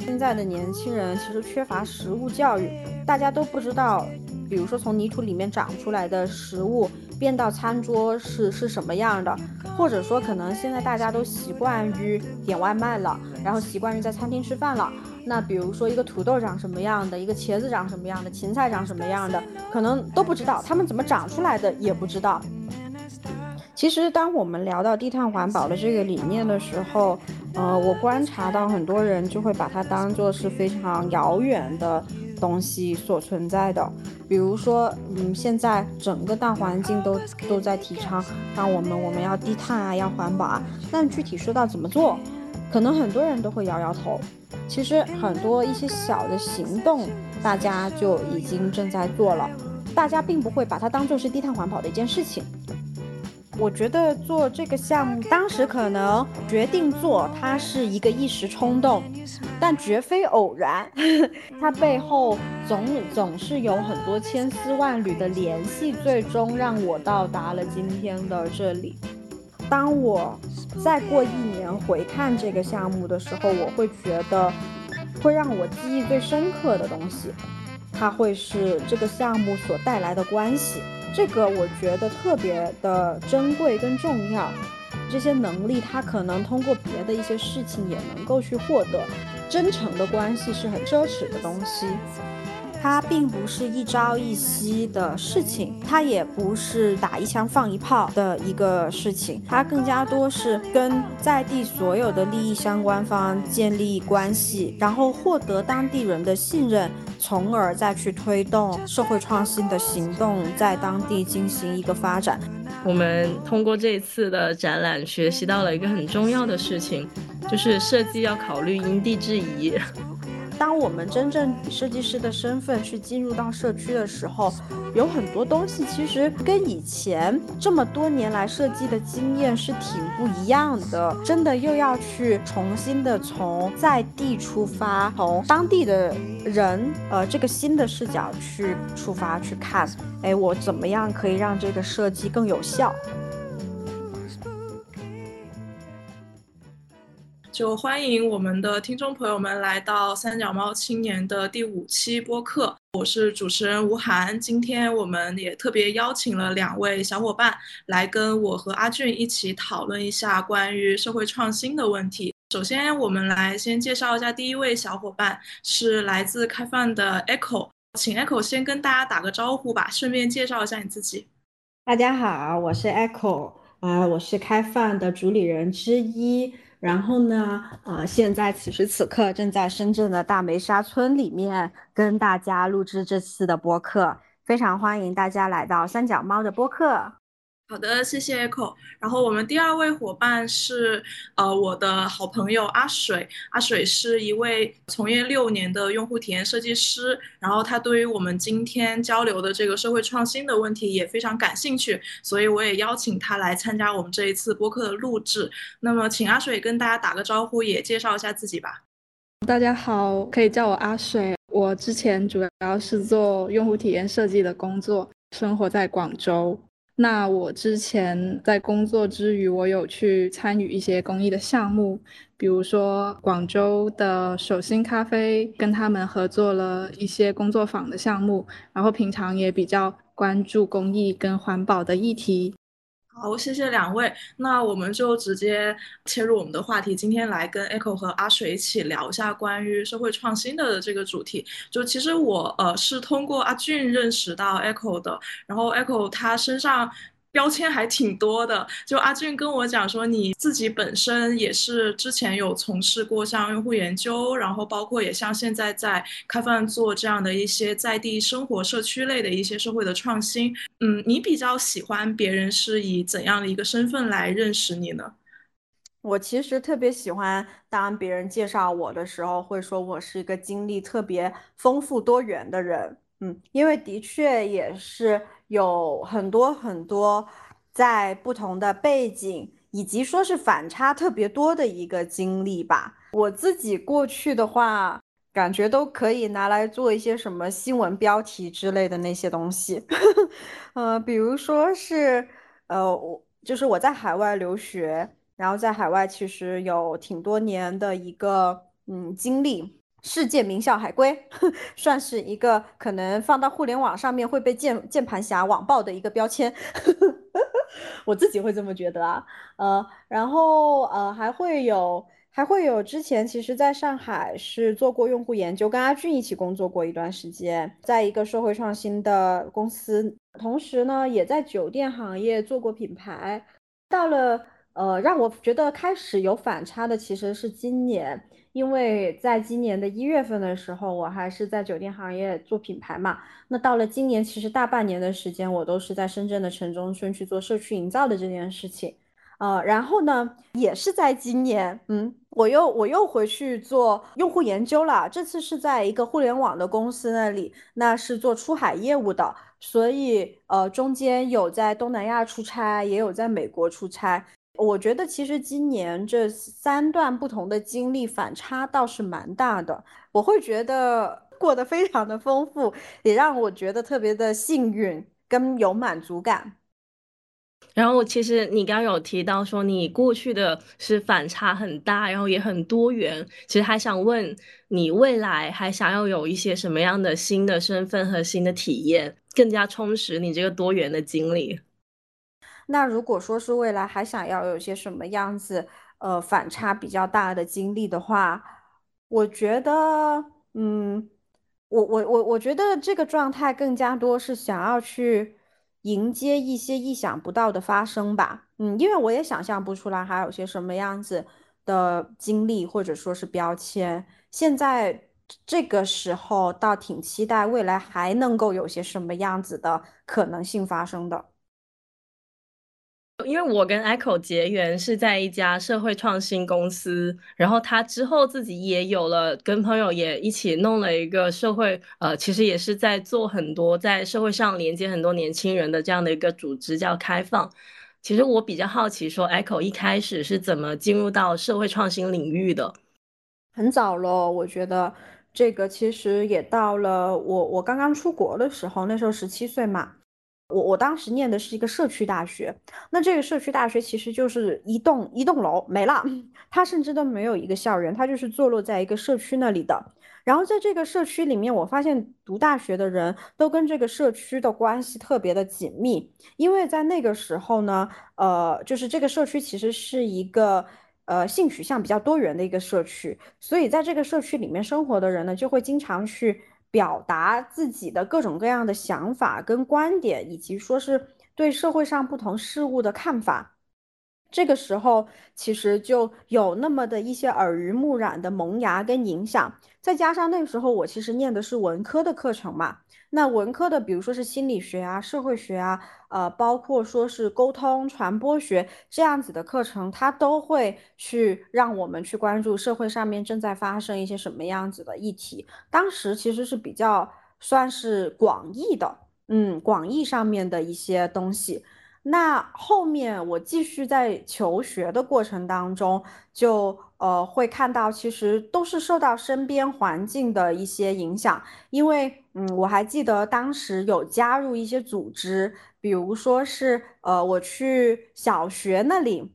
现在的年轻人其实缺乏食物教育，大家都不知道，比如说从泥土里面长出来的食物变到餐桌是是什么样的，或者说可能现在大家都习惯于点外卖了，然后习惯于在餐厅吃饭了。那比如说一个土豆长什么样的，一个茄子长什么样的，芹菜长什么样的，可能都不知道，他们怎么长出来的也不知道。其实，当我们聊到低碳环保的这个理念的时候，呃，我观察到很多人就会把它当做是非常遥远的东西所存在的。比如说，嗯，现在整个大环境都都在提倡，让我们我们要低碳啊，要环保啊。但具体说到怎么做，可能很多人都会摇摇头。其实很多一些小的行动，大家就已经正在做了，大家并不会把它当做是低碳环保的一件事情。我觉得做这个项目，当时可能决定做，它是一个一时冲动，但绝非偶然，它背后总总是有很多千丝万缕的联系，最终让我到达了今天的这里。当我再过一年回看这个项目的时候，我会觉得，会让我记忆最深刻的东西，它会是这个项目所带来的关系。这个我觉得特别的珍贵跟重要，这些能力他可能通过别的一些事情也能够去获得。真诚的关系是很奢侈的东西，它并不是一朝一夕的事情，它也不是打一枪放一炮的一个事情，它更加多是跟在地所有的利益相关方建立关系，然后获得当地人的信任。从而再去推动社会创新的行动，在当地进行一个发展。我们通过这次的展览学习到了一个很重要的事情，就是设计要考虑因地制宜。当我们真正以设计师的身份去进入到社区的时候，有很多东西其实跟以前这么多年来设计的经验是挺不一样的。真的又要去重新的从在地出发，从当地的人呃这个新的视角去出发去看，哎，我怎么样可以让这个设计更有效？就欢迎我们的听众朋友们来到三脚猫青年的第五期播客，我是主持人吴涵。今天我们也特别邀请了两位小伙伴来跟我和阿俊一起讨论一下关于社会创新的问题。首先，我们来先介绍一下第一位小伙伴，是来自开放的 Echo，请 Echo 先跟大家打个招呼吧，顺便介绍一下你自己。大家好，我是 Echo，啊，我是开放的主理人之一。然后呢，呃，现在此时此刻正在深圳的大梅沙村里面跟大家录制这次的播客，非常欢迎大家来到三脚猫的播客。好的，谢谢 Echo。然后我们第二位伙伴是呃我的好朋友阿水，阿水是一位从业六年的用户体验设计师，然后他对于我们今天交流的这个社会创新的问题也非常感兴趣，所以我也邀请他来参加我们这一次播客的录制。那么，请阿水跟大家打个招呼，也介绍一下自己吧。大家好，可以叫我阿水。我之前主要是做用户体验设计的工作，生活在广州。那我之前在工作之余，我有去参与一些公益的项目，比如说广州的手心咖啡，跟他们合作了一些工作坊的项目，然后平常也比较关注公益跟环保的议题。好，谢谢两位。那我们就直接切入我们的话题，今天来跟 Echo 和阿水一起聊一下关于社会创新的这个主题。就其实我呃是通过阿俊认识到 Echo 的，然后 Echo 他身上。标签还挺多的，就阿俊跟我讲说，你自己本身也是之前有从事过像用户研究，然后包括也像现在在开放做这样的一些在地生活社区类的一些社会的创新。嗯，你比较喜欢别人是以怎样的一个身份来认识你呢？我其实特别喜欢当别人介绍我的时候，会说我是一个经历特别丰富多元的人。嗯，因为的确也是。有很多很多在不同的背景，以及说是反差特别多的一个经历吧。我自己过去的话，感觉都可以拿来做一些什么新闻标题之类的那些东西。呃，比如说是呃，我就是我在海外留学，然后在海外其实有挺多年的一个嗯经历。世界名校海归，算是一个可能放到互联网上面会被键键盘侠网暴的一个标签，我自己会这么觉得啊。呃，然后呃还会有还会有之前其实在上海是做过用户研究，跟阿俊一起工作过一段时间，在一个社会创新的公司，同时呢也在酒店行业做过品牌。到了呃让我觉得开始有反差的其实是今年。因为在今年的一月份的时候，我还是在酒店行业做品牌嘛。那到了今年，其实大半年的时间，我都是在深圳的城中村去做社区营造的这件事情。呃，然后呢，也是在今年，嗯，我又我又回去做用户研究了。这次是在一个互联网的公司那里，那是做出海业务的，所以呃，中间有在东南亚出差，也有在美国出差。我觉得其实今年这三段不同的经历反差倒是蛮大的，我会觉得 过得非常的丰富，也让我觉得特别的幸运跟有满足感。然后其实你刚刚有提到说你过去的是反差很大，然后也很多元，其实还想问你未来还想要有一些什么样的新的身份和新的体验，更加充实你这个多元的经历。那如果说是未来还想要有些什么样子，呃，反差比较大的经历的话，我觉得，嗯，我我我我觉得这个状态更加多是想要去迎接一些意想不到的发生吧，嗯，因为我也想象不出来还有些什么样子的经历或者说是标签，现在这个时候倒挺期待未来还能够有些什么样子的可能性发生的。因为我跟 Echo 结缘是在一家社会创新公司，然后他之后自己也有了跟朋友也一起弄了一个社会，呃，其实也是在做很多在社会上连接很多年轻人的这样的一个组织，叫开放。其实我比较好奇，说 Echo 一开始是怎么进入到社会创新领域的？很早了，我觉得这个其实也到了我我刚刚出国的时候，那时候十七岁嘛。我我当时念的是一个社区大学，那这个社区大学其实就是一栋一栋楼没了，它甚至都没有一个校园，它就是坐落在一个社区那里的。然后在这个社区里面，我发现读大学的人都跟这个社区的关系特别的紧密，因为在那个时候呢，呃，就是这个社区其实是一个呃性取向比较多元的一个社区，所以在这个社区里面生活的人呢，就会经常去。表达自己的各种各样的想法跟观点，以及说是对社会上不同事物的看法。这个时候，其实就有那么的一些耳濡目染的萌芽跟影响。再加上那时候我其实念的是文科的课程嘛，那文科的比如说是心理学啊、社会学啊，呃，包括说是沟通传播学这样子的课程，它都会去让我们去关注社会上面正在发生一些什么样子的议题。当时其实是比较算是广义的，嗯，广义上面的一些东西。那后面我继续在求学的过程当中，就呃会看到，其实都是受到身边环境的一些影响。因为嗯，我还记得当时有加入一些组织，比如说是呃我去小学那里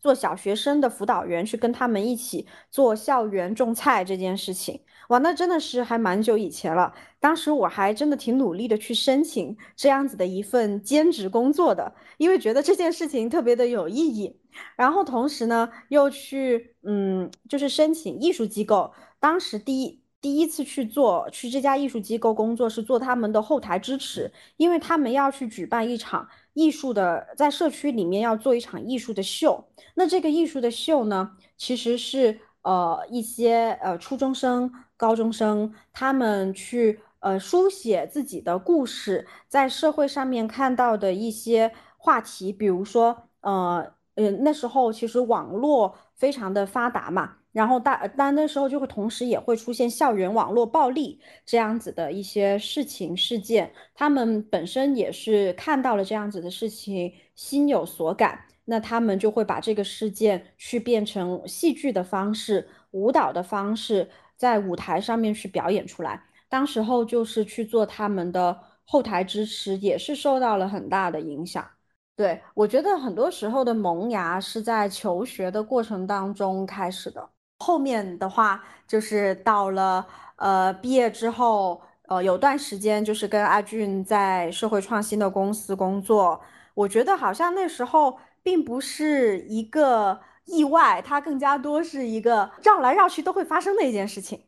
做小学生的辅导员，去跟他们一起做校园种菜这件事情。哇，那真的是还蛮久以前了。当时我还真的挺努力的去申请这样子的一份兼职工作的，因为觉得这件事情特别的有意义。然后同时呢，又去嗯，就是申请艺术机构。当时第一第一次去做去这家艺术机构工作是做他们的后台支持，因为他们要去举办一场艺术的，在社区里面要做一场艺术的秀。那这个艺术的秀呢，其实是呃一些呃初中生。高中生他们去呃书写自己的故事，在社会上面看到的一些话题，比如说呃呃那时候其实网络非常的发达嘛，然后大但那时候就会同时也会出现校园网络暴力这样子的一些事情事件，他们本身也是看到了这样子的事情，心有所感，那他们就会把这个事件去变成戏剧的方式、舞蹈的方式。在舞台上面去表演出来。当时候就是去做他们的后台支持，也是受到了很大的影响。对我觉得很多时候的萌芽是在求学的过程当中开始的，后面的话就是到了呃毕业之后，呃有段时间就是跟阿俊在社会创新的公司工作，我觉得好像那时候并不是一个意外，它更加多是一个绕来绕去都会发生的一件事情。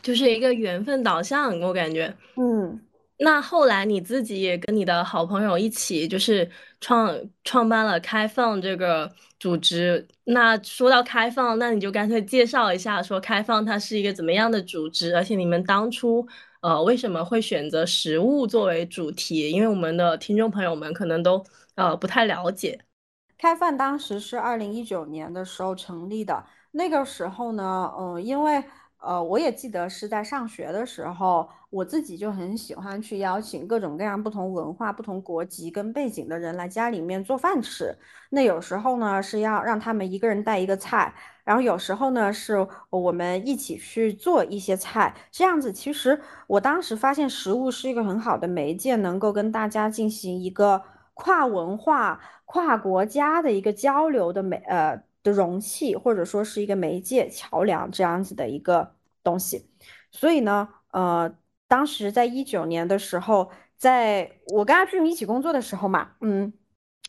就是一个缘分导向，我感觉，嗯，那后来你自己也跟你的好朋友一起，就是创创办了开放这个组织。那说到开放，那你就干脆介绍一下，说开放它是一个怎么样的组织，而且你们当初呃为什么会选择食物作为主题？因为我们的听众朋友们可能都呃不太了解。开饭当时是二零一九年的时候成立的，那个时候呢，嗯，因为。呃，我也记得是在上学的时候，我自己就很喜欢去邀请各种各样不同文化、不同国籍跟背景的人来家里面做饭吃。那有时候呢是要让他们一个人带一个菜，然后有时候呢是我们一起去做一些菜。这样子，其实我当时发现食物是一个很好的媒介，能够跟大家进行一个跨文化、跨国家的一个交流的媒呃。的容器，或者说是一个媒介桥梁这样子的一个东西，所以呢，呃，当时在一九年的时候，在我跟阿俊一起工作的时候嘛，嗯，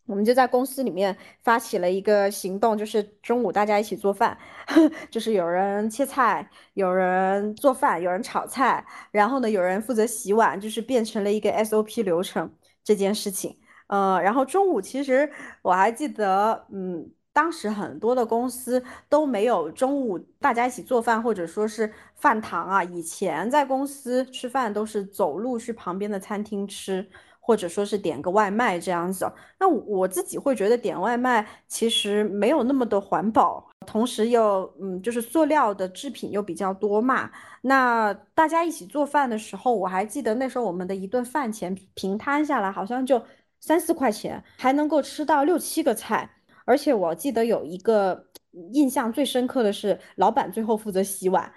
我们就在公司里面发起了一个行动，就是中午大家一起做饭，就是有人切菜，有人做饭，有人炒菜，然后呢，有人负责洗碗，就是变成了一个 SOP 流程这件事情，呃，然后中午其实我还记得，嗯。当时很多的公司都没有中午大家一起做饭，或者说是饭堂啊。以前在公司吃饭都是走路去旁边的餐厅吃，或者说是点个外卖这样子。那我自己会觉得点外卖其实没有那么的环保，同时又嗯，就是塑料的制品又比较多嘛。那大家一起做饭的时候，我还记得那时候我们的一顿饭钱平摊下来好像就三四块钱，还能够吃到六七个菜。而且我记得有一个印象最深刻的是，老板最后负责洗碗，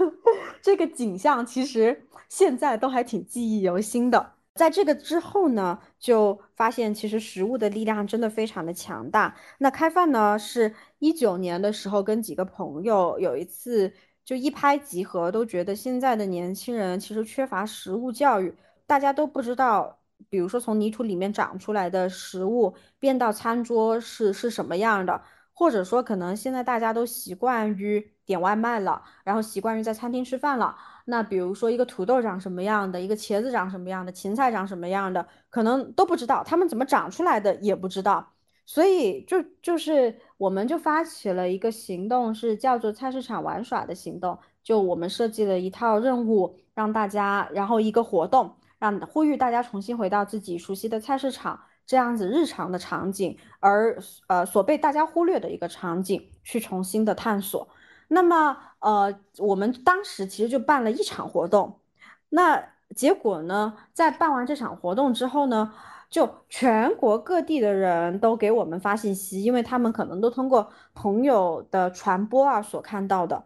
这个景象其实现在都还挺记忆犹新的。在这个之后呢，就发现其实食物的力量真的非常的强大。那开饭呢，是一九年的时候跟几个朋友有一次就一拍即合，都觉得现在的年轻人其实缺乏食物教育，大家都不知道。比如说，从泥土里面长出来的食物变到餐桌是是什么样的？或者说，可能现在大家都习惯于点外卖了，然后习惯于在餐厅吃饭了。那比如说，一个土豆长什么样的，一个茄子长什么样的，芹菜长什么样的，可能都不知道，他们怎么长出来的也不知道。所以，就就是我们就发起了一个行动，是叫做“菜市场玩耍”的行动。就我们设计了一套任务，让大家，然后一个活动。让呼吁大家重新回到自己熟悉的菜市场这样子日常的场景，而呃所被大家忽略的一个场景去重新的探索。那么呃我们当时其实就办了一场活动，那结果呢，在办完这场活动之后呢，就全国各地的人都给我们发信息，因为他们可能都通过朋友的传播啊所看到的。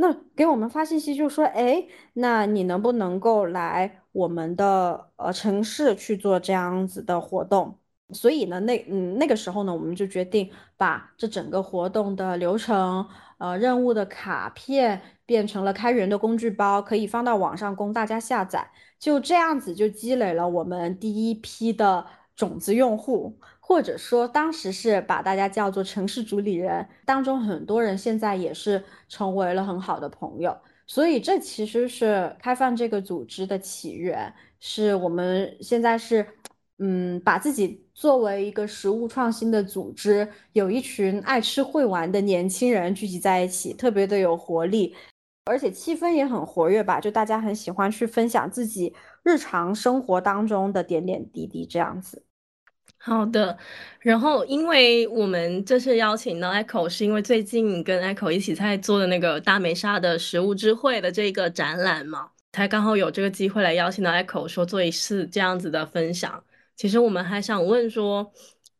那给我们发信息就说，哎，那你能不能够来我们的呃城市去做这样子的活动？所以呢，那嗯那个时候呢，我们就决定把这整个活动的流程，呃任务的卡片变成了开源的工具包，可以放到网上供大家下载。就这样子就积累了我们第一批的种子用户。或者说，当时是把大家叫做城市主理人，当中很多人现在也是成为了很好的朋友，所以这其实是开放这个组织的起源，是我们现在是，嗯，把自己作为一个食物创新的组织，有一群爱吃会玩的年轻人聚集在一起，特别的有活力，而且气氛也很活跃吧，就大家很喜欢去分享自己日常生活当中的点点滴滴这样子。好的，然后因为我们这次邀请到 Echo，是因为最近跟 Echo 一起在做的那个大梅沙的食物智慧的这个展览嘛，才刚好有这个机会来邀请到 Echo，说做一次这样子的分享。其实我们还想问说，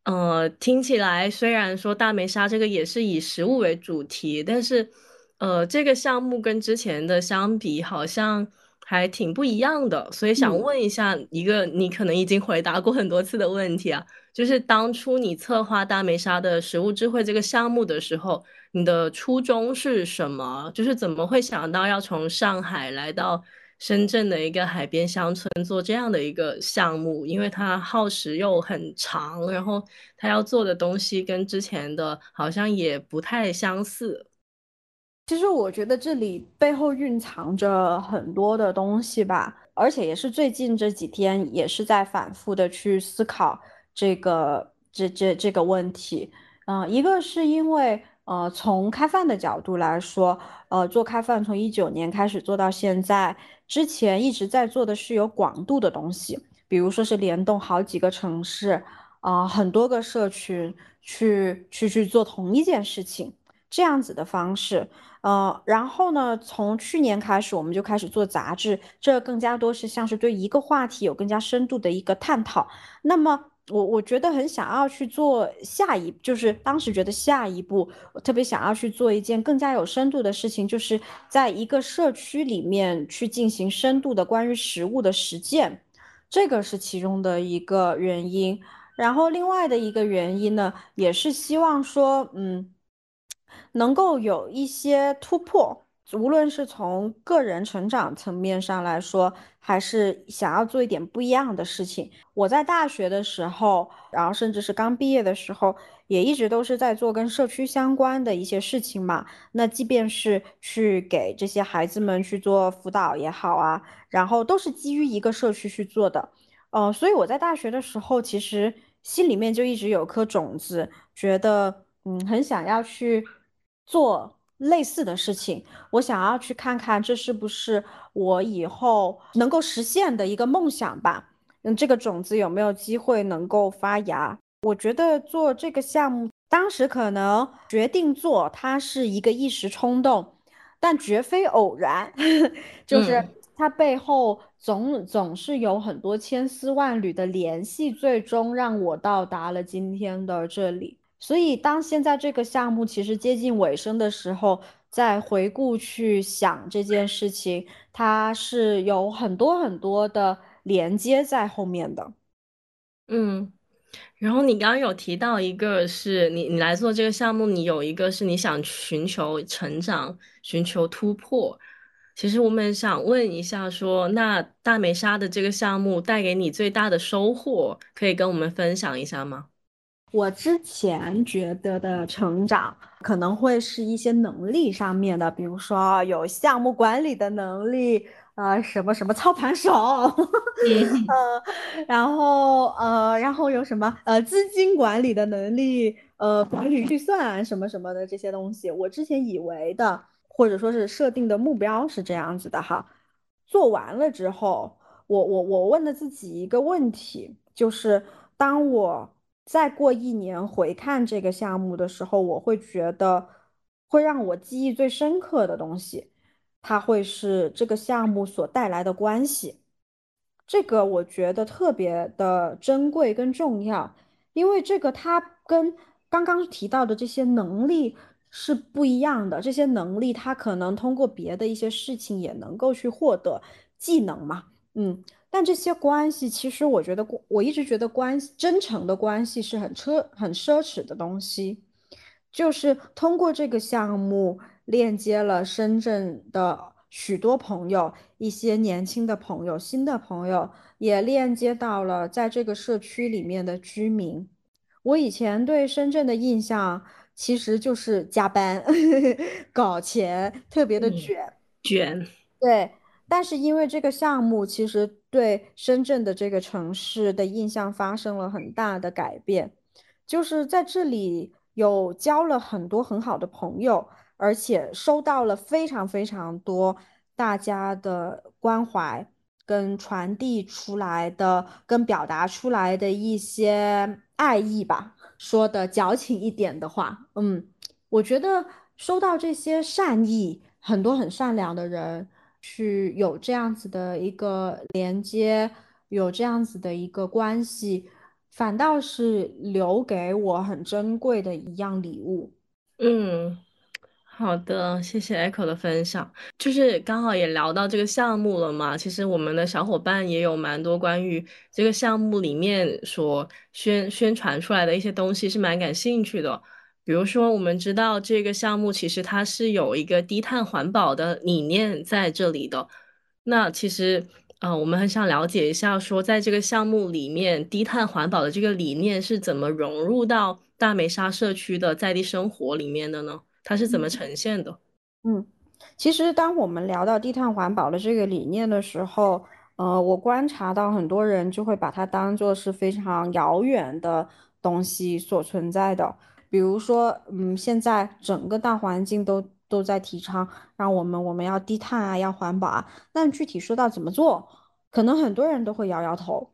呃，听起来虽然说大梅沙这个也是以食物为主题，但是呃，这个项目跟之前的相比，好像还挺不一样的，所以想问一下一个你可能已经回答过很多次的问题啊，就是当初你策划大梅沙的食物智慧这个项目的时候，你的初衷是什么？就是怎么会想到要从上海来到？深圳的一个海边乡村做这样的一个项目，因为它耗时又很长，然后它要做的东西跟之前的好像也不太相似。其实我觉得这里背后蕴藏着很多的东西吧，而且也是最近这几天也是在反复的去思考这个这这这个问题。嗯，一个是因为呃从开放的角度来说，呃做开放从一九年开始做到现在。之前一直在做的是有广度的东西，比如说是联动好几个城市，啊，很多个社群去去去做同一件事情，这样子的方式，呃，然后呢，从去年开始我们就开始做杂志，这更加多是像是对一个话题有更加深度的一个探讨，那么。我我觉得很想要去做下一，就是当时觉得下一步，我特别想要去做一件更加有深度的事情，就是在一个社区里面去进行深度的关于食物的实践，这个是其中的一个原因。然后另外的一个原因呢，也是希望说，嗯，能够有一些突破。无论是从个人成长层面上来说，还是想要做一点不一样的事情。我在大学的时候，然后甚至是刚毕业的时候，也一直都是在做跟社区相关的一些事情嘛。那即便是去给这些孩子们去做辅导也好啊，然后都是基于一个社区去做的。呃，所以我在大学的时候，其实心里面就一直有颗种子，觉得嗯，很想要去做。类似的事情，我想要去看看，这是不是我以后能够实现的一个梦想吧？嗯，这个种子有没有机会能够发芽？我觉得做这个项目，当时可能决定做，它是一个一时冲动，但绝非偶然，就是它背后总总是有很多千丝万缕的联系，最终让我到达了今天的这里。所以，当现在这个项目其实接近尾声的时候，再回顾去想这件事情，它是有很多很多的连接在后面的。嗯，然后你刚刚有提到一个是你你来做这个项目，你有一个是你想寻求成长、寻求突破。其实我们想问一下，说那大梅沙的这个项目带给你最大的收获，可以跟我们分享一下吗？我之前觉得的成长可能会是一些能力上面的，比如说有项目管理的能力，呃，什么什么操盘手，呃，然后呃，然后有什么呃资金管理的能力，呃，管理预算什么什么的这些东西，我之前以为的或者说是设定的目标是这样子的哈，做完了之后，我我我问了自己一个问题，就是当我。再过一年回看这个项目的时候，我会觉得会让我记忆最深刻的东西，它会是这个项目所带来的关系。这个我觉得特别的珍贵跟重要，因为这个它跟刚刚提到的这些能力是不一样的。这些能力它可能通过别的一些事情也能够去获得技能嘛，嗯。但这些关系，其实我觉得，我一直觉得关系真诚的关系是很奢很奢侈的东西。就是通过这个项目链接了深圳的许多朋友，一些年轻的朋友、新的朋友，也链接到了在这个社区里面的居民。我以前对深圳的印象其实就是加班、搞钱，特别的卷卷。对。但是因为这个项目，其实对深圳的这个城市的印象发生了很大的改变，就是在这里有交了很多很好的朋友，而且收到了非常非常多大家的关怀跟传递出来的、跟表达出来的一些爱意吧。说的矫情一点的话，嗯，我觉得收到这些善意，很多很善良的人。去有这样子的一个连接，有这样子的一个关系，反倒是留给我很珍贵的一样礼物。嗯，好的，谢谢 Echo 的分享。就是刚好也聊到这个项目了嘛，其实我们的小伙伴也有蛮多关于这个项目里面所宣宣传出来的一些东西是蛮感兴趣的。比如说，我们知道这个项目其实它是有一个低碳环保的理念在这里的。那其实，呃，我们很想了解一下，说在这个项目里面，低碳环保的这个理念是怎么融入到大梅沙社区的在地生活里面的呢？它是怎么呈现的？嗯，其实当我们聊到低碳环保的这个理念的时候，呃，我观察到很多人就会把它当做是非常遥远的东西所存在的。比如说，嗯，现在整个大环境都都在提倡让我们我们要低碳啊，要环保啊，但具体说到怎么做，可能很多人都会摇摇头。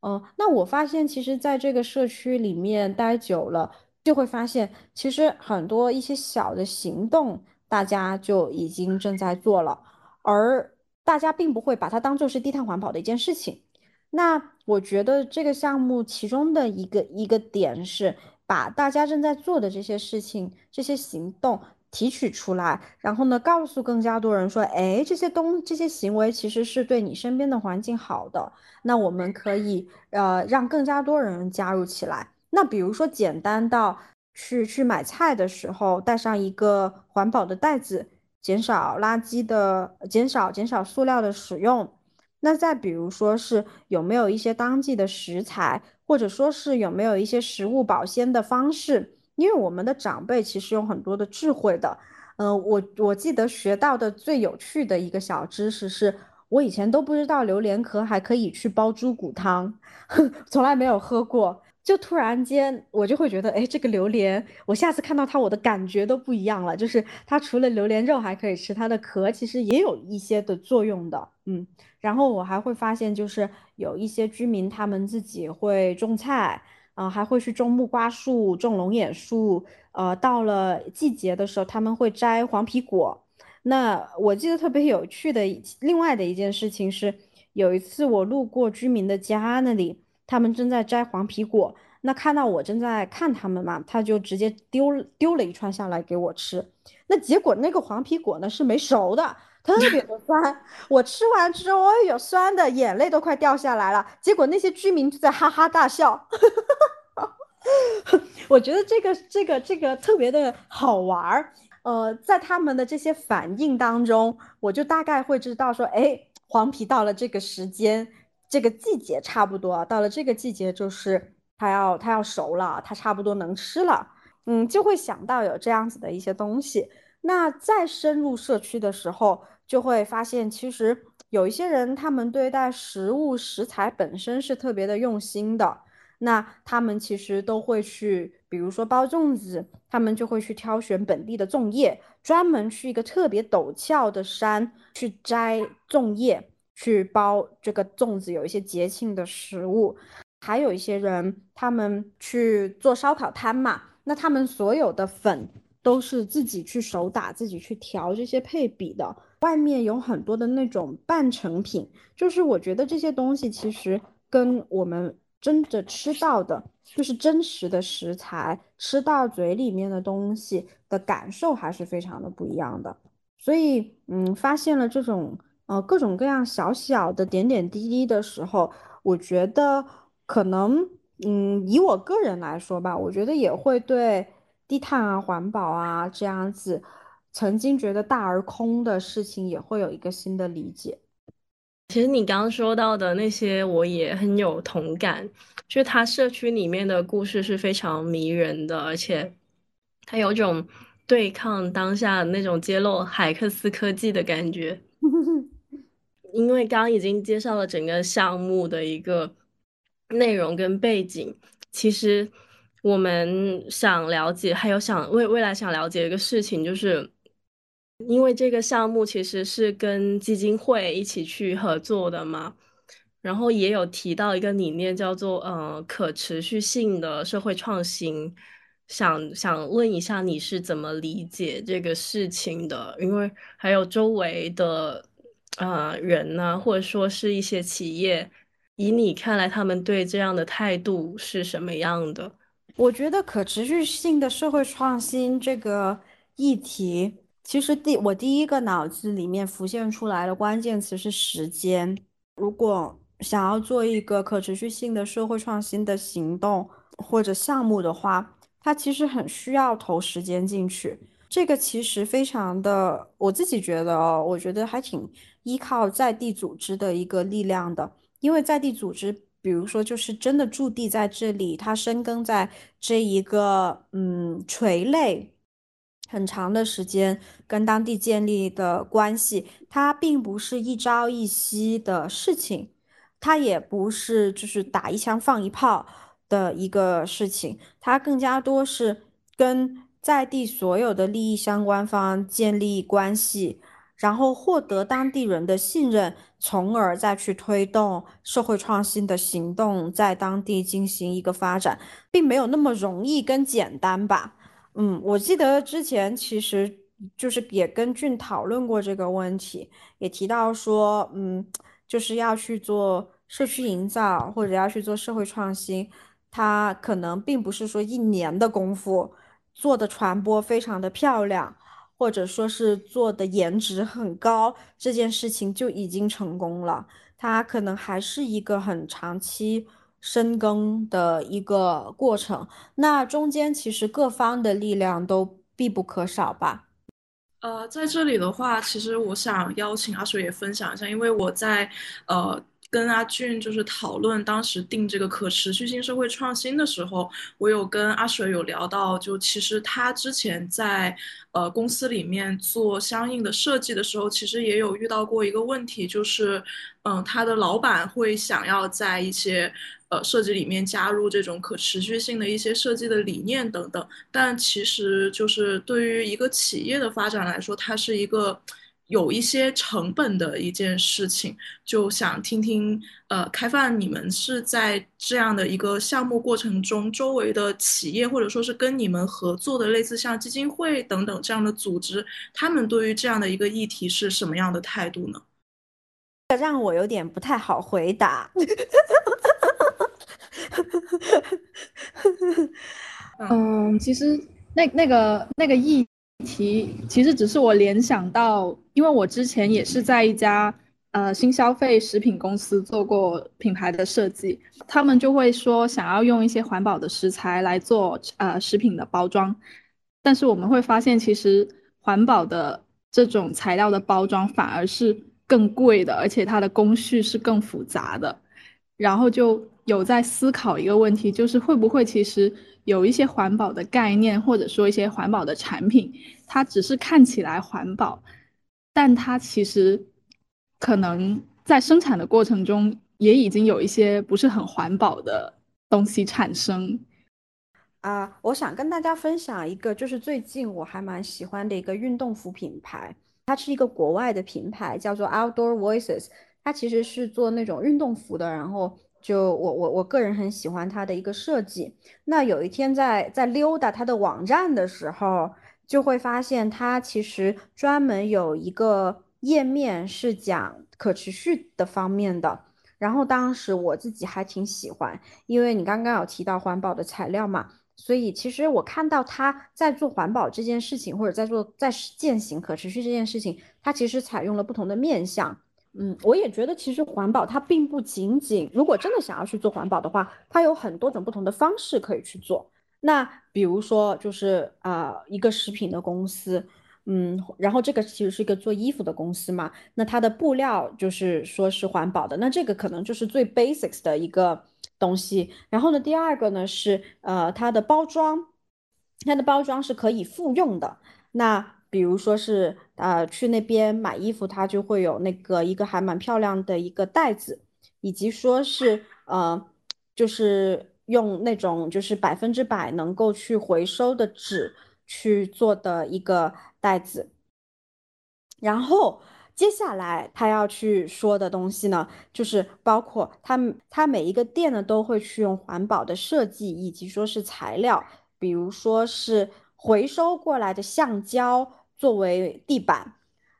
嗯，那我发现其实在这个社区里面待久了。就会发现，其实很多一些小的行动，大家就已经正在做了，而大家并不会把它当做是低碳环保的一件事情。那我觉得这个项目其中的一个一个点是，把大家正在做的这些事情、这些行动提取出来，然后呢，告诉更加多人说，哎，这些东这些行为其实是对你身边的环境好的。那我们可以呃让更加多人加入起来。那比如说，简单到去去买菜的时候带上一个环保的袋子，减少垃圾的，减少减少塑料的使用。那再比如说是有没有一些当季的食材，或者说是有没有一些食物保鲜的方式？因为我们的长辈其实有很多的智慧的。嗯，我我记得学到的最有趣的一个小知识是，我以前都不知道榴莲壳还可以去煲猪骨汤，从来没有喝过。就突然间，我就会觉得，哎，这个榴莲，我下次看到它，我的感觉都不一样了。就是它除了榴莲肉还可以吃，它的壳其实也有一些的作用的，嗯。然后我还会发现，就是有一些居民他们自己会种菜，啊，还会去种木瓜树、种龙眼树，呃，到了季节的时候，他们会摘黄皮果。那我记得特别有趣的另外的一件事情是，有一次我路过居民的家那里。他们正在摘黄皮果，那看到我正在看他们嘛，他就直接丢丢了一串下来给我吃。那结果那个黄皮果呢是没熟的，特别的酸。我吃完之后，哎呦，酸的眼泪都快掉下来了。结果那些居民就在哈哈大笑。我觉得这个这个这个特别的好玩儿。呃，在他们的这些反应当中，我就大概会知道说，哎，黄皮到了这个时间。这个季节差不多到了，这个季节就是它要它要熟了，它差不多能吃了，嗯，就会想到有这样子的一些东西。那再深入社区的时候，就会发现其实有一些人，他们对待食物食材本身是特别的用心的。那他们其实都会去，比如说包粽子，他们就会去挑选本地的粽叶，专门去一个特别陡峭的山去摘粽叶。去包这个粽子，有一些节庆的食物，还有一些人他们去做烧烤摊嘛，那他们所有的粉都是自己去手打，自己去调这些配比的。外面有很多的那种半成品，就是我觉得这些东西其实跟我们真的吃到的，就是真实的食材，吃到嘴里面的东西的感受还是非常的不一样的。所以，嗯，发现了这种。呃，各种各样小小的点点滴滴的时候，我觉得可能，嗯，以我个人来说吧，我觉得也会对低碳啊、环保啊这样子，曾经觉得大而空的事情，也会有一个新的理解。其实你刚刚说到的那些，我也很有同感，就是他社区里面的故事是非常迷人的，而且他有种对抗当下那种揭露海克斯科技的感觉。因为刚刚已经介绍了整个项目的一个内容跟背景，其实我们想了解，还有想未未来想了解一个事情，就是因为这个项目其实是跟基金会一起去合作的嘛，然后也有提到一个理念叫做呃可持续性的社会创新，想想问一下你是怎么理解这个事情的？因为还有周围的。呃，人呢，或者说是一些企业，以你看来，他们对这样的态度是什么样的？我觉得可持续性的社会创新这个议题，其实第我第一个脑子里面浮现出来的关键词是时间。如果想要做一个可持续性的社会创新的行动或者项目的话，它其实很需要投时间进去。这个其实非常的，我自己觉得哦，我觉得还挺依靠在地组织的一个力量的，因为在地组织，比如说就是真的驻地在这里，它深耕在这一个嗯垂类很长的时间，跟当地建立的关系，它并不是一朝一夕的事情，它也不是就是打一枪放一炮的一个事情，它更加多是跟。在地所有的利益相关方建立关系，然后获得当地人的信任，从而再去推动社会创新的行动，在当地进行一个发展，并没有那么容易跟简单吧？嗯，我记得之前其实就是也跟俊讨论过这个问题，也提到说，嗯，就是要去做社区营造或者要去做社会创新，它可能并不是说一年的功夫。做的传播非常的漂亮，或者说是做的颜值很高，这件事情就已经成功了。它可能还是一个很长期深耕的一个过程。那中间其实各方的力量都必不可少吧。呃，在这里的话，其实我想邀请阿水也分享一下，因为我在呃。跟阿俊就是讨论当时定这个可持续性社会创新的时候，我有跟阿水有聊到，就其实他之前在呃公司里面做相应的设计的时候，其实也有遇到过一个问题，就是嗯，他的老板会想要在一些呃设计里面加入这种可持续性的一些设计的理念等等，但其实就是对于一个企业的发展来说，它是一个。有一些成本的一件事情，就想听听，呃，开放你们是在这样的一个项目过程中，周围的企业或者说是跟你们合作的类似像基金会等等这样的组织，他们对于这样的一个议题是什么样的态度呢？这让我有点不太好回答。嗯，其实那那个那个议。题其实只是我联想到，因为我之前也是在一家呃新消费食品公司做过品牌的设计，他们就会说想要用一些环保的食材来做呃食品的包装，但是我们会发现，其实环保的这种材料的包装反而是更贵的，而且它的工序是更复杂的，然后就有在思考一个问题，就是会不会其实。有一些环保的概念，或者说一些环保的产品，它只是看起来环保，但它其实可能在生产的过程中也已经有一些不是很环保的东西产生。啊，我想跟大家分享一个，就是最近我还蛮喜欢的一个运动服品牌，它是一个国外的品牌，叫做 Outdoor Voices，它其实是做那种运动服的，然后。就我我我个人很喜欢它的一个设计。那有一天在在溜达它的网站的时候，就会发现它其实专门有一个页面是讲可持续的方面的。然后当时我自己还挺喜欢，因为你刚刚有提到环保的材料嘛，所以其实我看到他在做环保这件事情，或者在做在践行可持续这件事情，它其实采用了不同的面向。嗯，我也觉得其实环保它并不仅仅，如果真的想要去做环保的话，它有很多种不同的方式可以去做。那比如说就是啊，一个食品的公司，嗯，然后这个其实是一个做衣服的公司嘛，那它的布料就是说是环保的，那这个可能就是最 basics 的一个东西。然后呢，第二个呢是呃它的包装，它的包装是可以复用的。那比如说是呃去那边买衣服，它就会有那个一个还蛮漂亮的一个袋子，以及说是呃就是用那种就是百分之百能够去回收的纸去做的一个袋子。然后接下来他要去说的东西呢，就是包括他他每一个店呢都会去用环保的设计以及说是材料，比如说是回收过来的橡胶。作为地板，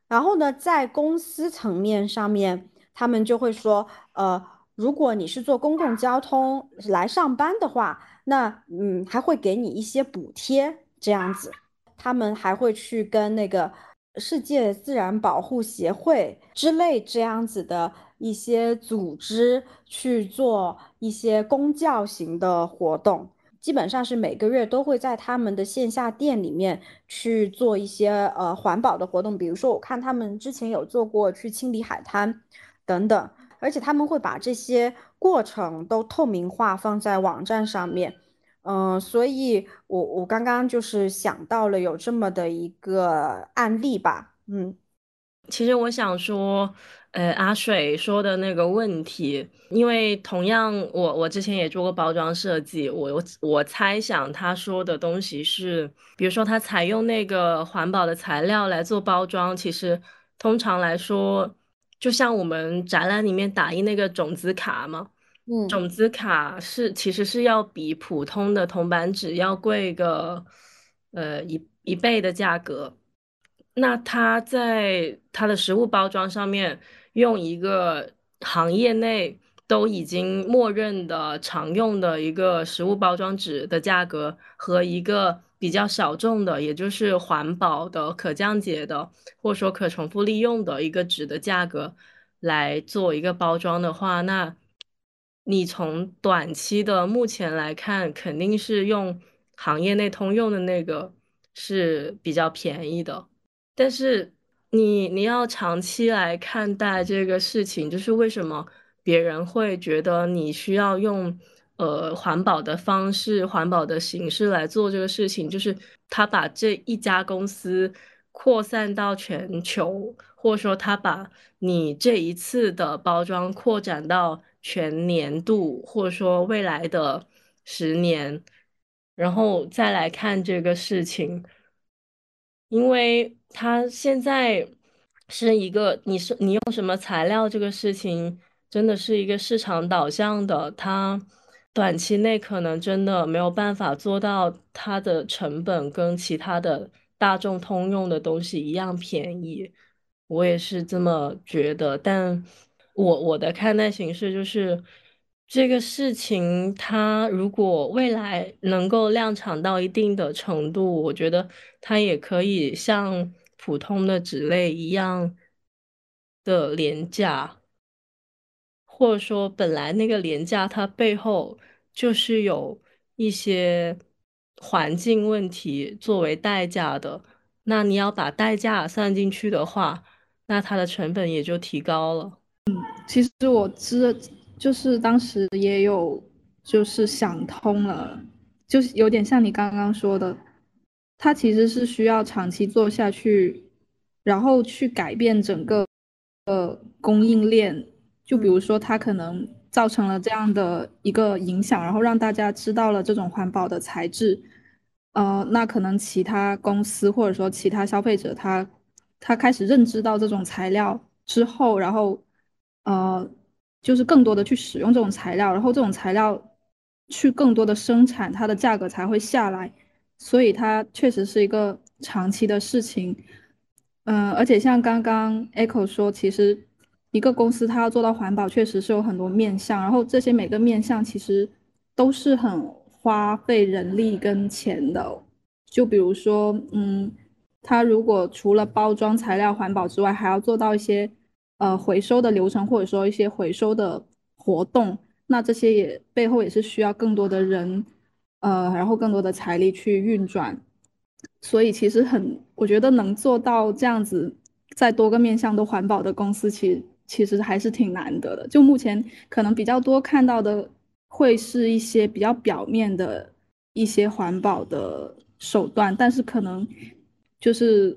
然后呢，在公司层面上面，他们就会说，呃，如果你是坐公共交通来上班的话，那嗯，还会给你一些补贴这样子。他们还会去跟那个世界自然保护协会之类这样子的一些组织去做一些公教型的活动，基本上是每个月都会在他们的线下店里面去做一些呃环保的活动，比如说我看他们之前有做过去清理海滩等等，而且他们会把这些过程都透明化放在网站上面。嗯，所以我我刚刚就是想到了有这么的一个案例吧，嗯，其实我想说，呃，阿水说的那个问题，因为同样我我之前也做过包装设计，我我猜想他说的东西是，比如说他采用那个环保的材料来做包装，其实通常来说，就像我们展览里面打印那个种子卡嘛。嗯种子卡是其实是要比普通的铜板纸要贵个呃一一倍的价格。那它在它的食物包装上面用一个行业内都已经默认的常用的一个食物包装纸的价格和一个比较小众的，也就是环保的、可降解的或者说可重复利用的一个纸的价格来做一个包装的话，那。你从短期的目前来看，肯定是用行业内通用的那个是比较便宜的。但是你你要长期来看待这个事情，就是为什么别人会觉得你需要用呃环保的方式、环保的形式来做这个事情，就是他把这一家公司扩散到全球，或者说他把你这一次的包装扩展到。全年度，或者说未来的十年，然后再来看这个事情，因为它现在是一个，你是你用什么材料这个事情，真的是一个市场导向的，它短期内可能真的没有办法做到它的成本跟其他的大众通用的东西一样便宜，我也是这么觉得，但。我我的看待形式就是这个事情，它如果未来能够量产到一定的程度，我觉得它也可以像普通的纸类一样的廉价，或者说本来那个廉价它背后就是有一些环境问题作为代价的，那你要把代价算进去的话，那它的成本也就提高了。嗯其实我知，就是当时也有，就是想通了，就是有点像你刚刚说的，它其实是需要长期做下去，然后去改变整个呃供应链。就比如说，它可能造成了这样的一个影响，然后让大家知道了这种环保的材质，呃，那可能其他公司或者说其他消费者，他他开始认知到这种材料之后，然后。呃，就是更多的去使用这种材料，然后这种材料去更多的生产，它的价格才会下来。所以它确实是一个长期的事情。嗯，而且像刚刚 Echo 说，其实一个公司它要做到环保，确实是有很多面向，然后这些每个面向其实都是很花费人力跟钱的。就比如说，嗯，它如果除了包装材料环保之外，还要做到一些。呃，回收的流程或者说一些回收的活动，那这些也背后也是需要更多的人，呃，然后更多的财力去运转。所以其实很，我觉得能做到这样子，在多个面向都环保的公司，其其实还是挺难得的。就目前可能比较多看到的，会是一些比较表面的一些环保的手段，但是可能就是。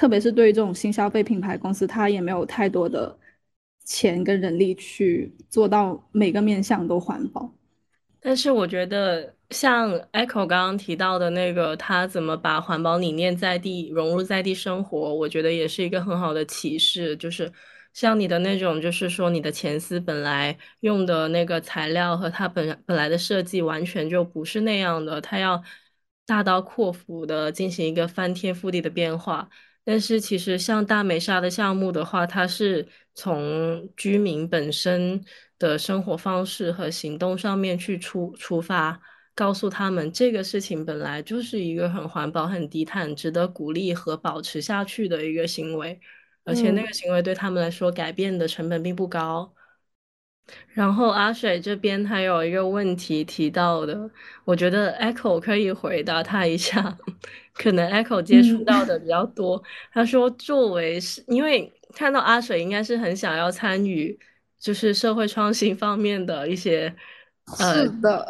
特别是对于这种新消费品牌公司，它也没有太多的钱跟人力去做到每个面向都环保。但是我觉得，像 Echo 刚刚提到的那个，他怎么把环保理念在地融入在地生活，我觉得也是一个很好的启示。就是像你的那种，就是说你的前司本来用的那个材料和它本本来的设计完全就不是那样的，它要大刀阔斧的进行一个翻天覆地的变化。但是其实像大梅沙的项目的话，它是从居民本身的生活方式和行动上面去出出发，告诉他们这个事情本来就是一个很环保、很低碳、值得鼓励和保持下去的一个行为，而且那个行为对他们来说改变的成本并不高。然后阿水这边还有一个问题提到的，我觉得 Echo 可以回答他一下，可能 Echo 接触到的比较多。他说，作为是因为看到阿水应该是很想要参与，就是社会创新方面的一些，是的，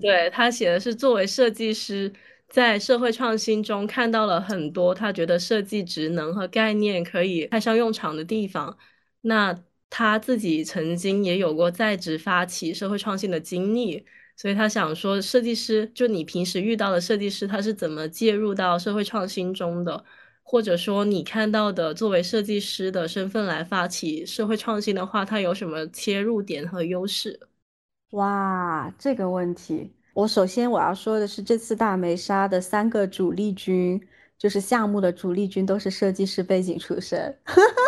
对他写的是作为设计师在社会创新中看到了很多他觉得设计职能和概念可以派上用场的地方，那。他自己曾经也有过在职发起社会创新的经历，所以他想说，设计师就你平时遇到的设计师，他是怎么介入到社会创新中的？或者说你看到的作为设计师的身份来发起社会创新的话，他有什么切入点和优势？哇，这个问题，我首先我要说的是，这次大梅沙的三个主力军，就是项目的主力军，都是设计师背景出身。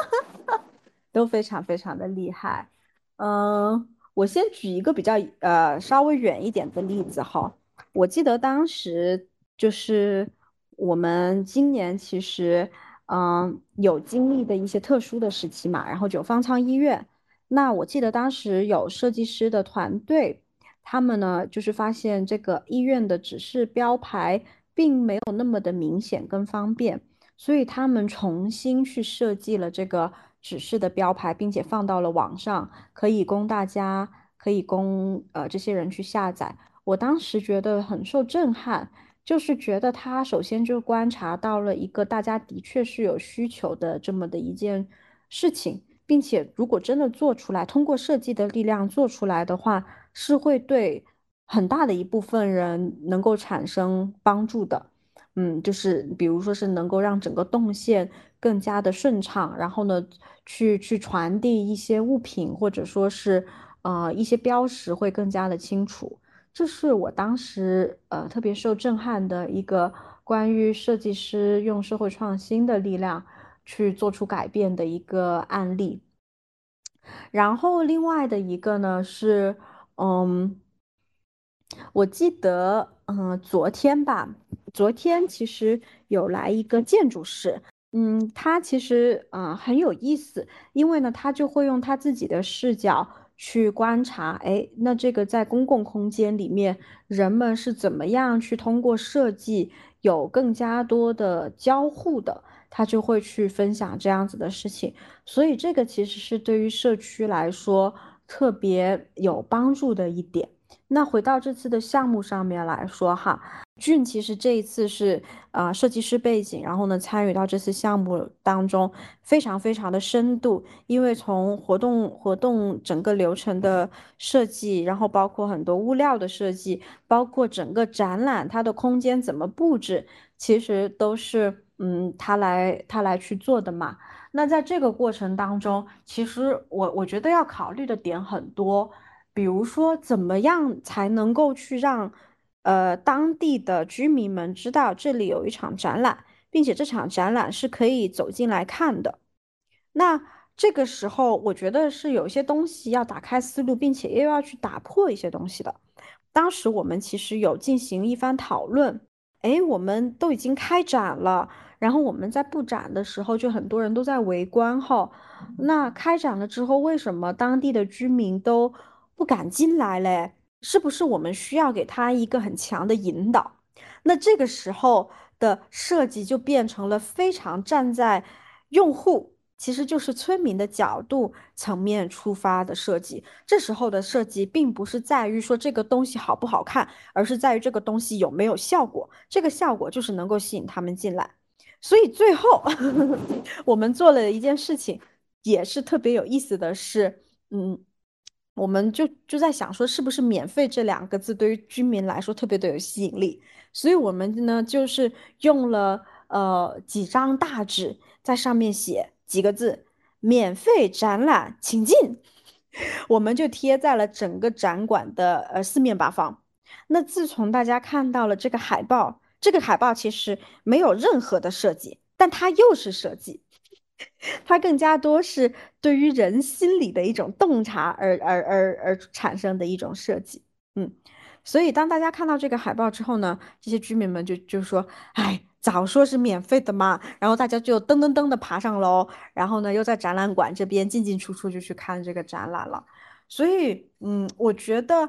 都非常非常的厉害，嗯，我先举一个比较呃稍微远一点的例子哈，我记得当时就是我们今年其实嗯有经历的一些特殊的时期嘛，然后九方舱医院，那我记得当时有设计师的团队，他们呢就是发现这个医院的指示标牌并没有那么的明显跟方便，所以他们重新去设计了这个。指示的标牌，并且放到了网上，可以供大家，可以供呃这些人去下载。我当时觉得很受震撼，就是觉得他首先就观察到了一个大家的确是有需求的这么的一件事情，并且如果真的做出来，通过设计的力量做出来的话，是会对很大的一部分人能够产生帮助的。嗯，就是比如说是能够让整个动线更加的顺畅，然后呢，去去传递一些物品，或者说是呃一些标识会更加的清楚。这是我当时呃特别受震撼的一个关于设计师用社会创新的力量去做出改变的一个案例。然后另外的一个呢是，嗯，我记得嗯昨天吧。昨天其实有来一个建筑师，嗯，他其实啊很有意思，因为呢，他就会用他自己的视角去观察，哎，那这个在公共空间里面，人们是怎么样去通过设计有更加多的交互的，他就会去分享这样子的事情，所以这个其实是对于社区来说特别有帮助的一点。那回到这次的项目上面来说哈，俊其实这一次是啊设计师背景，然后呢参与到这次项目当中，非常非常的深度，因为从活动活动整个流程的设计，然后包括很多物料的设计，包括整个展览它的空间怎么布置，其实都是嗯他来他来去做的嘛。那在这个过程当中，其实我我觉得要考虑的点很多。比如说，怎么样才能够去让呃当地的居民们知道这里有一场展览，并且这场展览是可以走进来看的？那这个时候，我觉得是有一些东西要打开思路，并且又要去打破一些东西的。当时我们其实有进行一番讨论，哎，我们都已经开展了，然后我们在布展的时候，就很多人都在围观哈。那开展了之后，为什么当地的居民都？不敢进来嘞，是不是我们需要给他一个很强的引导？那这个时候的设计就变成了非常站在用户，其实就是村民的角度层面出发的设计。这时候的设计并不是在于说这个东西好不好看，而是在于这个东西有没有效果。这个效果就是能够吸引他们进来。所以最后 我们做了一件事情，也是特别有意思的是，嗯。我们就就在想说，是不是免费这两个字对于居民来说特别的有吸引力？所以我们呢就是用了呃几张大纸，在上面写几个字“免费展览，请进”，我们就贴在了整个展馆的呃四面八方。那自从大家看到了这个海报，这个海报其实没有任何的设计，但它又是设计。它更加多是对于人心理的一种洞察而而而而产生的一种设计，嗯，所以当大家看到这个海报之后呢，这些居民们就就说：“哎，早说是免费的嘛！”然后大家就噔噔噔的爬上楼，然后呢又在展览馆这边进进出出就去看这个展览了。所以，嗯，我觉得，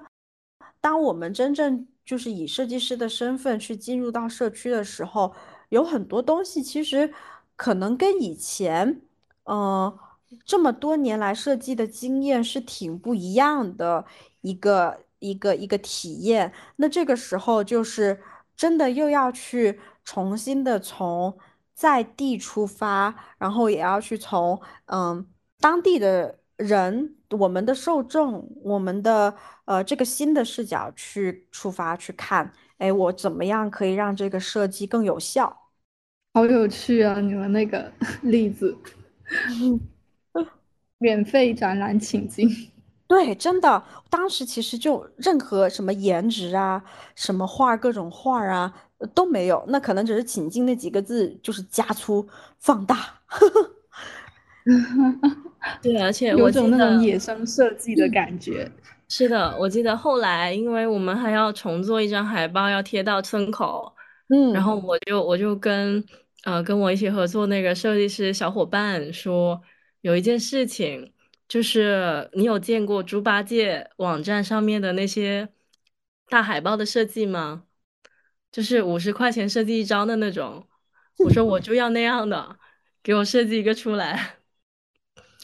当我们真正就是以设计师的身份去进入到社区的时候，有很多东西其实可能跟以前，嗯。这么多年来设计的经验是挺不一样的一个一个一个体验。那这个时候就是真的又要去重新的从在地出发，然后也要去从嗯当地的人、我们的受众、我们的呃这个新的视角去出发去看，哎，我怎么样可以让这个设计更有效？好有趣啊，你们那个 例子。免费展览请进，对，真的，当时其实就任何什么颜值啊，什么画，各种画啊都没有，那可能只是请进那几个字，就是加粗放大。对，而且有种那种野生设计的感觉。是的，我记得后来，因为我们还要重做一张海报，要贴到村口，嗯，然后我就我就跟呃跟我一起合作那个设计师小伙伴说。有一件事情，就是你有见过猪八戒网站上面的那些大海报的设计吗？就是五十块钱设计一张的那种。我说我就要那样的，给我设计一个出来。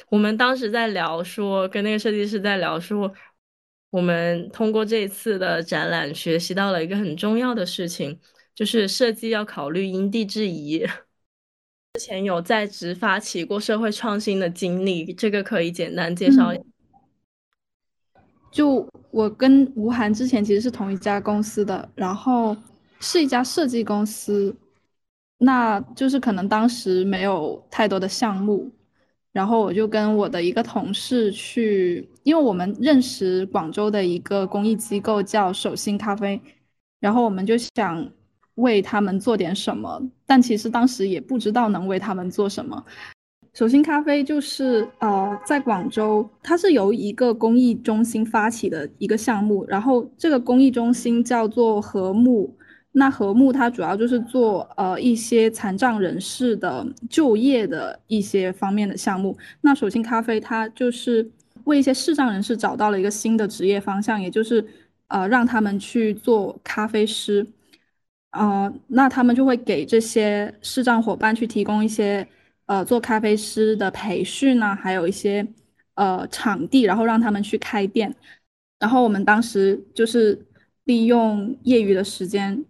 我们当时在聊说，跟那个设计师在聊说，我们通过这一次的展览学习到了一个很重要的事情，就是设计要考虑因地制宜。之前有在职发起过社会创新的经历，这个可以简单介绍。就我跟吴涵之前其实是同一家公司的，然后是一家设计公司，那就是可能当时没有太多的项目，然后我就跟我的一个同事去，因为我们认识广州的一个公益机构叫手心咖啡，然后我们就想。为他们做点什么，但其实当时也不知道能为他们做什么。手心咖啡就是呃，在广州，它是由一个公益中心发起的一个项目，然后这个公益中心叫做和睦。那和睦它主要就是做呃一些残障人士的就业的一些方面的项目。那手心咖啡它就是为一些视障人士找到了一个新的职业方向，也就是呃让他们去做咖啡师。呃，那他们就会给这些视障伙伴去提供一些呃做咖啡师的培训呢，还有一些呃场地，然后让他们去开店。然后我们当时就是利用业余的时间，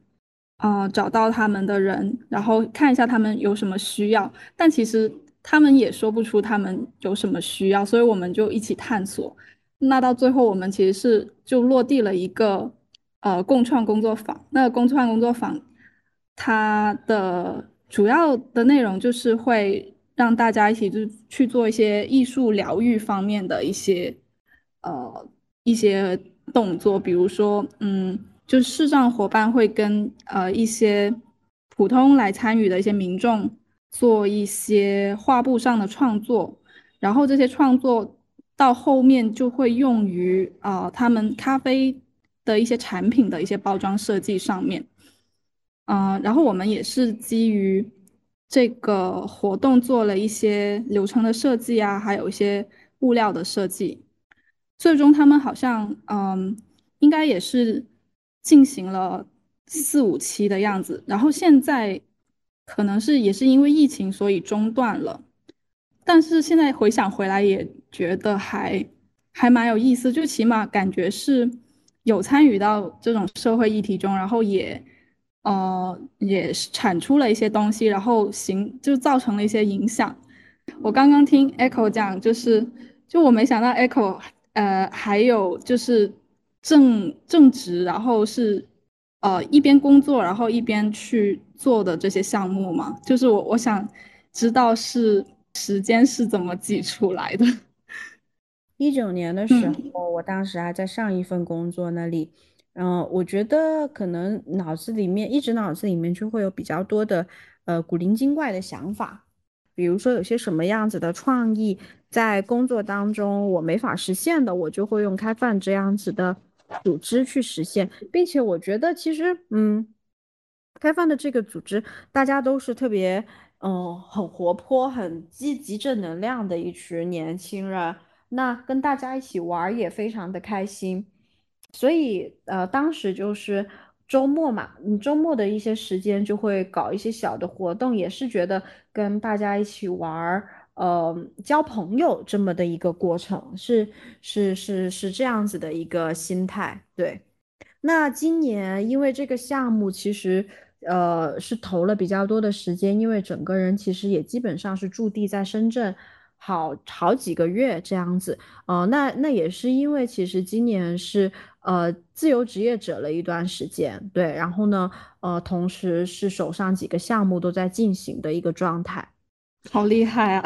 呃，找到他们的人，然后看一下他们有什么需要。但其实他们也说不出他们有什么需要，所以我们就一起探索。那到最后，我们其实是就落地了一个。呃，共创工作坊，那共创工作坊，它的主要的内容就是会让大家一起就去做一些艺术疗愈方面的一些呃一些动作，比如说，嗯，就是视障伙伴会跟呃一些普通来参与的一些民众做一些画布上的创作，然后这些创作到后面就会用于啊他们咖啡。的一些产品的一些包装设计上面，嗯，然后我们也是基于这个活动做了一些流程的设计啊，还有一些物料的设计。最终他们好像，嗯，应该也是进行了四五期的样子。然后现在可能是也是因为疫情，所以中断了。但是现在回想回来，也觉得还还蛮有意思，就起码感觉是。有参与到这种社会议题中，然后也，呃，也产出了一些东西，然后行就造成了一些影响。我刚刚听 Echo 讲，就是就我没想到 Echo，呃，还有就是正正职，然后是呃一边工作，然后一边去做的这些项目嘛。就是我我想知道是时间是怎么挤出来的。一九年的时候，我当时还在上一份工作那里，嗯，我觉得可能脑子里面一直脑子里面就会有比较多的呃古灵精怪的想法，比如说有些什么样子的创意在工作当中我没法实现的，我就会用开放这样子的组织去实现，并且我觉得其实，嗯，开放的这个组织，大家都是特别，嗯，很活泼、很积极、正能量的一群年轻人，那跟大家一起玩也非常的开心，所以，呃，当时就是周末嘛，你周末的一些时间就会搞一些小的活动，也是觉得跟大家一起玩儿。呃，交朋友这么的一个过程，是是是是这样子的一个心态。对，那今年因为这个项目其实呃是投了比较多的时间，因为整个人其实也基本上是驻地在深圳，好好几个月这样子。呃，那那也是因为其实今年是呃自由职业者了一段时间，对，然后呢，呃，同时是手上几个项目都在进行的一个状态。好厉害啊！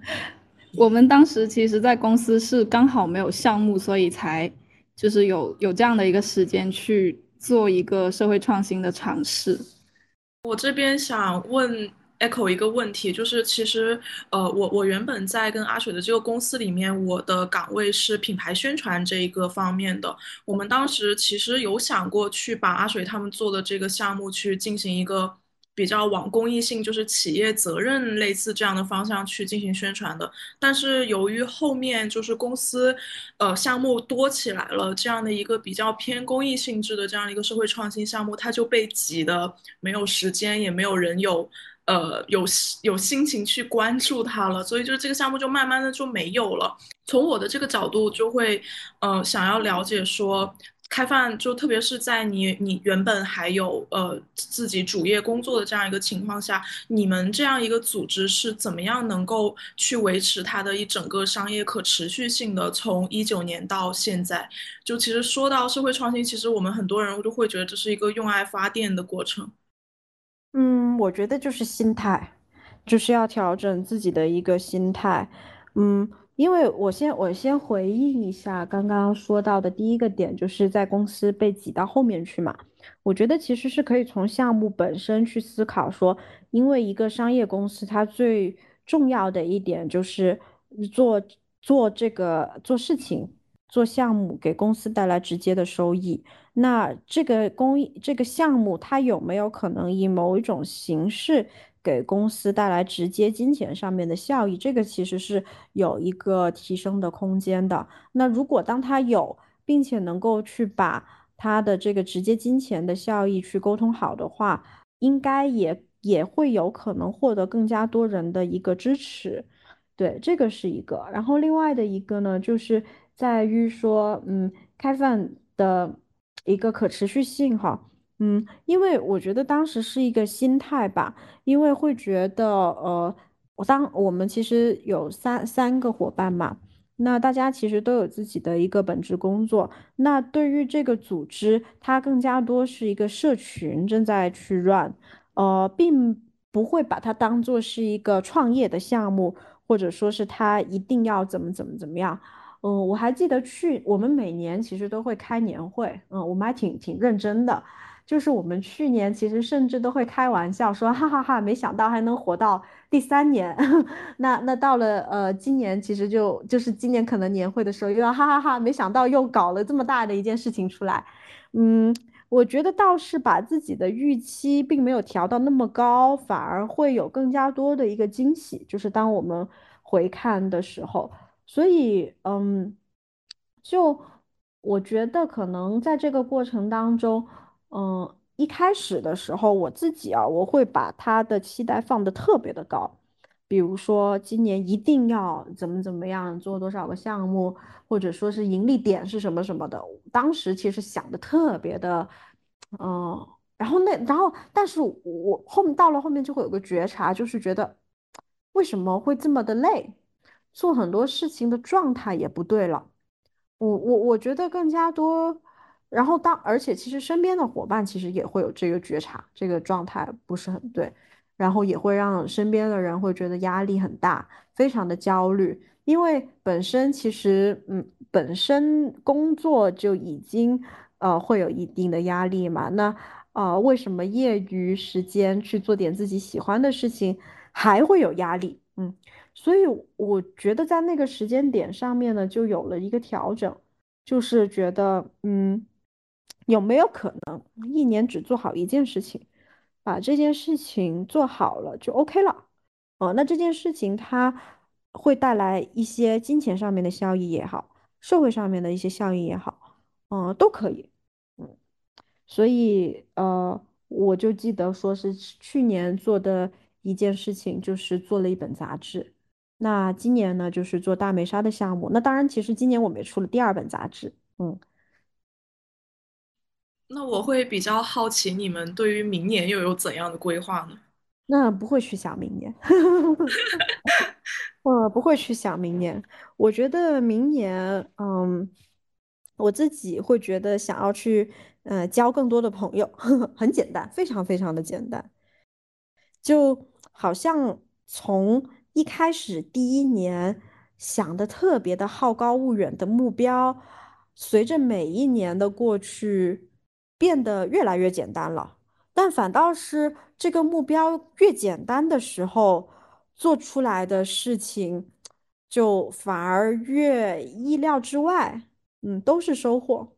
我们当时其实，在公司是刚好没有项目，所以才就是有有这样的一个时间去做一个社会创新的尝试。我这边想问 Echo 一个问题，就是其实呃，我我原本在跟阿水的这个公司里面，我的岗位是品牌宣传这一个方面的。我们当时其实有想过去把阿水他们做的这个项目去进行一个。比较往公益性，就是企业责任类似这样的方向去进行宣传的。但是由于后面就是公司，呃，项目多起来了，这样的一个比较偏公益性质的这样一个社会创新项目，它就被挤的没有时间，也没有人有，呃，有有心情去关注它了。所以就是这个项目就慢慢的就没有了。从我的这个角度，就会，呃，想要了解说。开放就特别是在你你原本还有呃自己主业工作的这样一个情况下，你们这样一个组织是怎么样能够去维持它的一整个商业可持续性的？从一九年到现在，就其实说到社会创新，其实我们很多人就会觉得这是一个用爱发电的过程。嗯，我觉得就是心态，就是要调整自己的一个心态。嗯。因为我先我先回应一下刚刚说到的第一个点，就是在公司被挤到后面去嘛。我觉得其实是可以从项目本身去思考，说因为一个商业公司它最重要的一点就是做做这个做事情做项目给公司带来直接的收益。那这个公益这个项目它有没有可能以某一种形式？给公司带来直接金钱上面的效益，这个其实是有一个提升的空间的。那如果当它有，并且能够去把他的这个直接金钱的效益去沟通好的话，应该也也会有可能获得更加多人的一个支持。对，这个是一个。然后另外的一个呢，就是在于说，嗯，开放的一个可持续性哈。嗯，因为我觉得当时是一个心态吧，因为会觉得，呃，我当我们其实有三三个伙伴嘛，那大家其实都有自己的一个本职工作，那对于这个组织，它更加多是一个社群正在去 run，呃，并不会把它当做是一个创业的项目，或者说是它一定要怎么怎么怎么样。嗯，我还记得去我们每年其实都会开年会，嗯，我们还挺挺认真的。就是我们去年其实甚至都会开玩笑说，哈哈哈，没想到还能活到第三年。那那到了呃今年，其实就就是今年可能年会的时候又要哈哈哈，没想到又搞了这么大的一件事情出来。嗯，我觉得倒是把自己的预期并没有调到那么高，反而会有更加多的一个惊喜。就是当我们回看的时候，所以嗯，就我觉得可能在这个过程当中。嗯，一开始的时候，我自己啊，我会把他的期待放得特别的高，比如说今年一定要怎么怎么样，做多少个项目，或者说是盈利点是什么什么的。当时其实想的特别的，嗯，然后那然后，但是我后面到了后面就会有个觉察，就是觉得为什么会这么的累，做很多事情的状态也不对了。我我我觉得更加多。然后当，而且其实身边的伙伴其实也会有这个觉察，这个状态不是很对，然后也会让身边的人会觉得压力很大，非常的焦虑，因为本身其实，嗯，本身工作就已经，呃，会有一定的压力嘛，那，呃，为什么业余时间去做点自己喜欢的事情还会有压力？嗯，所以我觉得在那个时间点上面呢，就有了一个调整。就是觉得，嗯，有没有可能一年只做好一件事情，把这件事情做好了就 OK 了？哦，那这件事情它会带来一些金钱上面的效益也好，社会上面的一些效益也好，嗯，都可以。嗯，所以呃，我就记得说是去年做的一件事情，就是做了一本杂志。那今年呢，就是做大梅沙的项目。那当然，其实今年我们也出了第二本杂志。嗯，那我会比较好奇，你们对于明年又有怎样的规划呢？那不会去想明年，我 不会去想明年。我觉得明年，嗯，我自己会觉得想要去，呃，交更多的朋友，很简单，非常非常的简单，就好像从。一开始第一年想的特别的好高骛远的目标，随着每一年的过去，变得越来越简单了。但反倒是这个目标越简单的时候，做出来的事情就反而越意料之外。嗯，都是收获。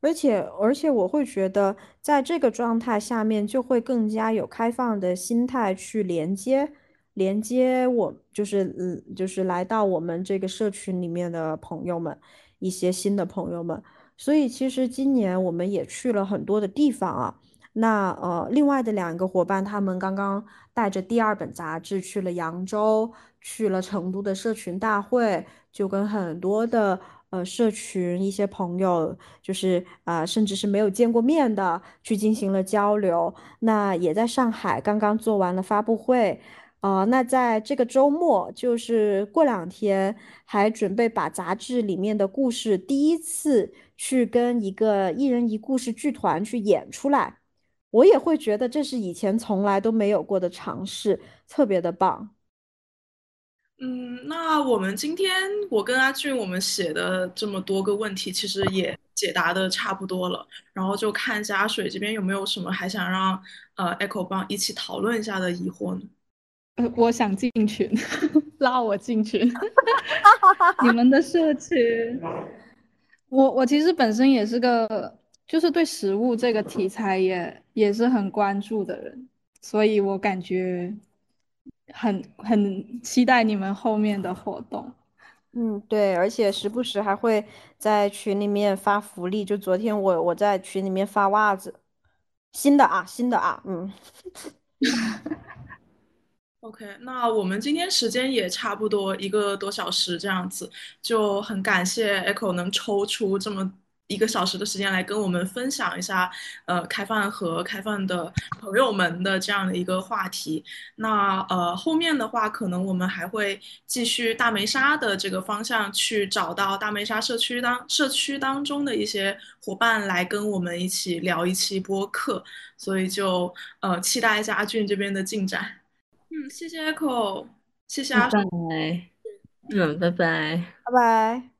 而且而且我会觉得，在这个状态下面，就会更加有开放的心态去连接。连接我就是嗯，就是来到我们这个社群里面的朋友们，一些新的朋友们。所以其实今年我们也去了很多的地方啊。那呃，另外的两个伙伴，他们刚刚带着第二本杂志去了扬州，去了成都的社群大会，就跟很多的呃社群一些朋友，就是啊，甚至是没有见过面的，去进行了交流。那也在上海刚刚做完了发布会。啊，那在这个周末，就是过两天，还准备把杂志里面的故事第一次去跟一个一人一故事剧团去演出来，我也会觉得这是以前从来都没有过的尝试，特别的棒。嗯，那我们今天我跟阿俊我们写的这么多个问题，其实也解答的差不多了，然后就看一下阿水这边有没有什么还想让呃 Echo 帮一起讨论一下的疑惑呢？我想进群，拉我进群。你们的社群，我我其实本身也是个，就是对食物这个题材也也是很关注的人，所以我感觉很很期待你们后面的活动。嗯，对，而且时不时还会在群里面发福利，就昨天我我在群里面发袜子，新的啊，新的啊，嗯。OK，那我们今天时间也差不多一个多小时这样子，就很感谢 Echo 能抽出这么一个小时的时间来跟我们分享一下，呃，开放和开放的朋友们的这样的一个话题。那呃，后面的话可能我们还会继续大梅沙的这个方向去找到大梅沙社区当社区当中的一些伙伴来跟我们一起聊一期播客，所以就呃期待一下阿俊这边的进展。嗯，谢谢 Echo，谢谢阿水，嗯，拜拜，拜拜。